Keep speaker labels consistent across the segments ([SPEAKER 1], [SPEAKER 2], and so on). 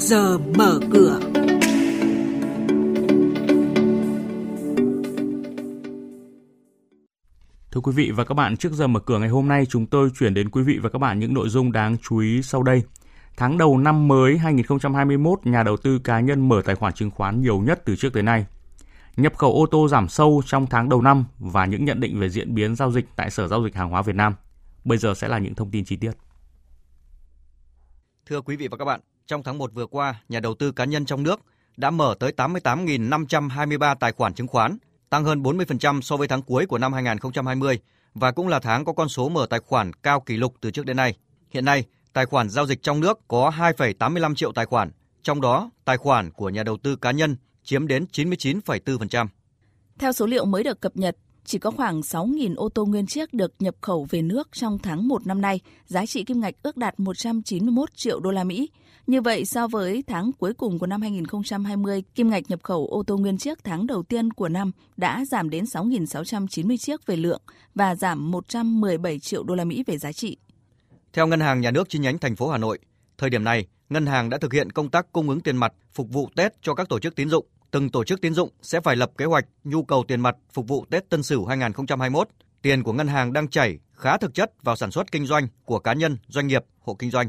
[SPEAKER 1] giờ mở cửa.
[SPEAKER 2] Thưa quý vị và các bạn, trước giờ mở cửa ngày hôm nay chúng tôi chuyển đến quý vị và các bạn những nội dung đáng chú ý sau đây. Tháng đầu năm mới 2021, nhà đầu tư cá nhân mở tài khoản chứng khoán nhiều nhất từ trước tới nay. Nhập khẩu ô tô giảm sâu trong tháng đầu năm và những nhận định về diễn biến giao dịch tại Sở Giao dịch Hàng hóa Việt Nam. Bây giờ sẽ là những thông tin chi tiết.
[SPEAKER 3] Thưa quý vị và các bạn, trong tháng 1 vừa qua, nhà đầu tư cá nhân trong nước đã mở tới 88.523 tài khoản chứng khoán, tăng hơn 40% so với tháng cuối của năm 2020 và cũng là tháng có con số mở tài khoản cao kỷ lục từ trước đến nay. Hiện nay, tài khoản giao dịch trong nước có 2,85 triệu tài khoản, trong đó tài khoản của nhà đầu tư cá nhân chiếm đến 99,4%.
[SPEAKER 4] Theo số liệu mới được cập nhật, chỉ có khoảng 6.000 ô tô nguyên chiếc được nhập khẩu về nước trong tháng 1 năm nay, giá trị kim ngạch ước đạt 191 triệu đô la Mỹ. Như vậy, so với tháng cuối cùng của năm 2020, kim ngạch nhập khẩu ô tô nguyên chiếc tháng đầu tiên của năm đã giảm đến 6.690 chiếc về lượng và giảm 117 triệu đô la Mỹ về giá trị.
[SPEAKER 3] Theo Ngân hàng Nhà nước chi nhánh thành phố Hà Nội, thời điểm này, ngân hàng đã thực hiện công tác cung ứng tiền mặt phục vụ Tết cho các tổ chức tín dụng. Từng tổ chức tín dụng sẽ phải lập kế hoạch nhu cầu tiền mặt phục vụ Tết Tân Sửu 2021. Tiền của ngân hàng đang chảy khá thực chất vào sản xuất kinh doanh của cá nhân, doanh nghiệp, hộ kinh doanh.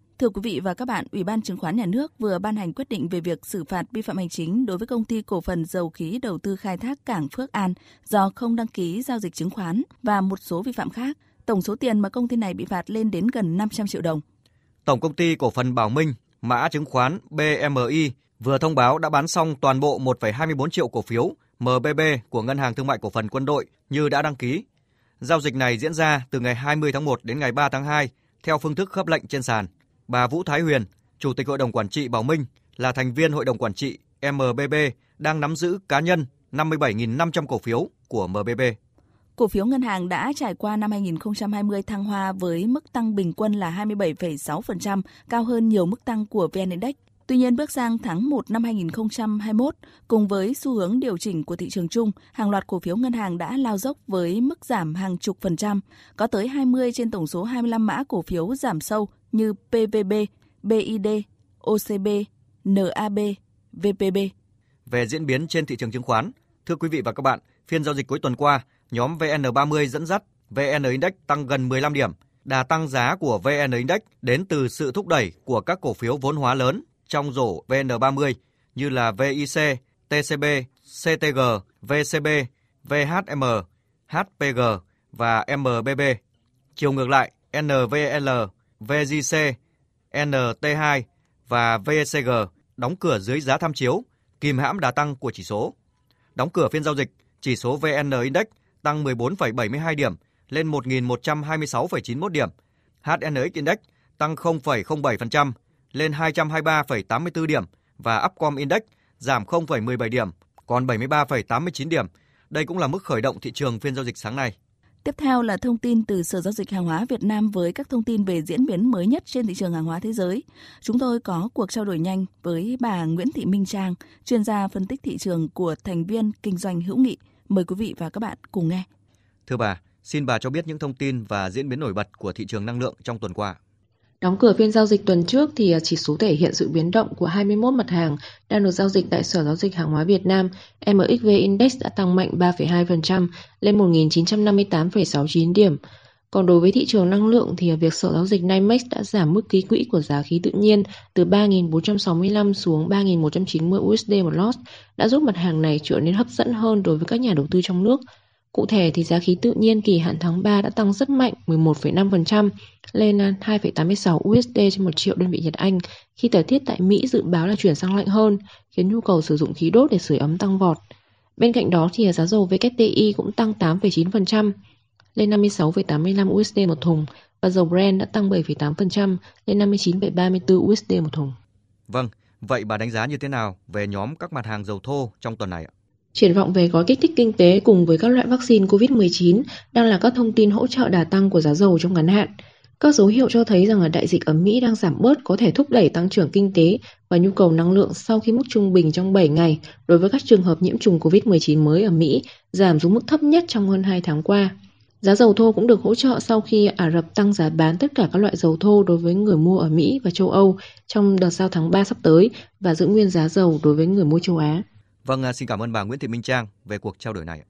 [SPEAKER 4] Thưa quý vị và các bạn, Ủy ban Chứng khoán Nhà nước vừa ban hành quyết định về việc xử phạt vi phạm hành chính đối với công ty cổ phần dầu khí đầu tư khai thác cảng Phước An do không đăng ký giao dịch chứng khoán và một số vi phạm khác. Tổng số tiền mà công ty này bị phạt lên đến gần 500 triệu đồng.
[SPEAKER 3] Tổng công ty cổ phần Bảo Minh, mã chứng khoán BMI vừa thông báo đã bán xong toàn bộ 1,24 triệu cổ phiếu MBB của Ngân hàng Thương mại Cổ phần Quân đội như đã đăng ký. Giao dịch này diễn ra từ ngày 20 tháng 1 đến ngày 3 tháng 2 theo phương thức khớp lệnh trên sàn. Bà Vũ Thái Huyền, Chủ tịch Hội đồng Quản trị Bảo Minh, là thành viên Hội đồng Quản trị MBB đang nắm giữ cá nhân 57.500 cổ phiếu của MBB.
[SPEAKER 4] Cổ phiếu ngân hàng đã trải qua năm 2020 thăng hoa với mức tăng bình quân là 27,6%, cao hơn nhiều mức tăng của VN Index. Tuy nhiên, bước sang tháng 1 năm 2021, cùng với xu hướng điều chỉnh của thị trường chung, hàng loạt cổ phiếu ngân hàng đã lao dốc với mức giảm hàng chục phần trăm. Có tới 20 trên tổng số 25 mã cổ phiếu giảm sâu như PVB, BID, OCB, NAB, VPB.
[SPEAKER 3] Về diễn biến trên thị trường chứng khoán, thưa quý vị và các bạn, phiên giao dịch cuối tuần qua, nhóm VN30 dẫn dắt VN Index tăng gần 15 điểm. Đà tăng giá của VN Index đến từ sự thúc đẩy của các cổ phiếu vốn hóa lớn trong rổ VN30 như là VIC, TCB, CTG, VCB, VHM, HPG và MBB. Chiều ngược lại, NVL, VGC, NT2 và VCG đóng cửa dưới giá tham chiếu, kìm hãm đà tăng của chỉ số. Đóng cửa phiên giao dịch, chỉ số VN Index tăng 14,72 điểm lên 1.126,91 điểm. HNX Index tăng 0,07% lên 223,84 điểm và Upcom Index giảm 0,17 điểm, còn 73,89 điểm. Đây cũng là mức khởi động thị trường phiên giao dịch sáng nay.
[SPEAKER 4] Tiếp theo là thông tin từ Sở Giao dịch Hàng hóa Việt Nam với các thông tin về diễn biến mới nhất trên thị trường hàng hóa thế giới. Chúng tôi có cuộc trao đổi nhanh với bà Nguyễn Thị Minh Trang, chuyên gia phân tích thị trường của thành viên kinh doanh hữu nghị. Mời quý vị và các bạn cùng nghe.
[SPEAKER 3] Thưa bà, xin bà cho biết những thông tin và diễn biến nổi bật của thị trường năng lượng trong tuần qua.
[SPEAKER 5] Đóng cửa phiên giao dịch tuần trước thì à, chỉ số thể hiện sự biến động của 21 mặt hàng đang được giao dịch tại Sở Giao dịch Hàng hóa Việt Nam. MXV Index đã tăng mạnh 3,2% lên 1.958,69 điểm. Còn đối với thị trường năng lượng thì à, việc Sở Giao dịch NYMEX đã giảm mức ký quỹ của giá khí tự nhiên từ 3.465 xuống 3.190 USD một lot đã giúp mặt hàng này trở nên hấp dẫn hơn đối với các nhà đầu tư trong nước. Cụ thể thì giá khí tự nhiên kỳ hạn tháng 3 đã tăng rất mạnh 11,5% lên à, 2,86 USD trên 1 triệu đơn vị Nhật Anh khi thời tiết tại Mỹ dự báo là chuyển sang lạnh hơn, khiến nhu cầu sử dụng khí đốt để sưởi ấm tăng vọt. Bên cạnh đó thì giá dầu WTI cũng tăng 8,9% lên 56,85 USD một thùng và dầu Brent đã tăng 7,8% lên 59,34 USD một thùng.
[SPEAKER 3] Vâng, Vậy bà đánh giá như thế nào về nhóm các mặt hàng dầu thô trong tuần này ạ?
[SPEAKER 5] Triển vọng về gói kích thích kinh tế cùng với các loại vaccine COVID-19 đang là các thông tin hỗ trợ đà tăng của giá dầu trong ngắn hạn. Các dấu hiệu cho thấy rằng là đại dịch ở Mỹ đang giảm bớt có thể thúc đẩy tăng trưởng kinh tế và nhu cầu năng lượng sau khi mức trung bình trong 7 ngày đối với các trường hợp nhiễm trùng COVID-19 mới ở Mỹ giảm xuống mức thấp nhất trong hơn 2 tháng qua. Giá dầu thô cũng được hỗ trợ sau khi Ả Rập tăng giá bán tất cả các loại dầu thô đối với người mua ở Mỹ và châu Âu trong đợt giao tháng 3 sắp tới và giữ nguyên giá dầu đối với người mua châu Á.
[SPEAKER 3] Vâng, à, xin cảm ơn bà Nguyễn Thị Minh Trang về cuộc trao đổi này.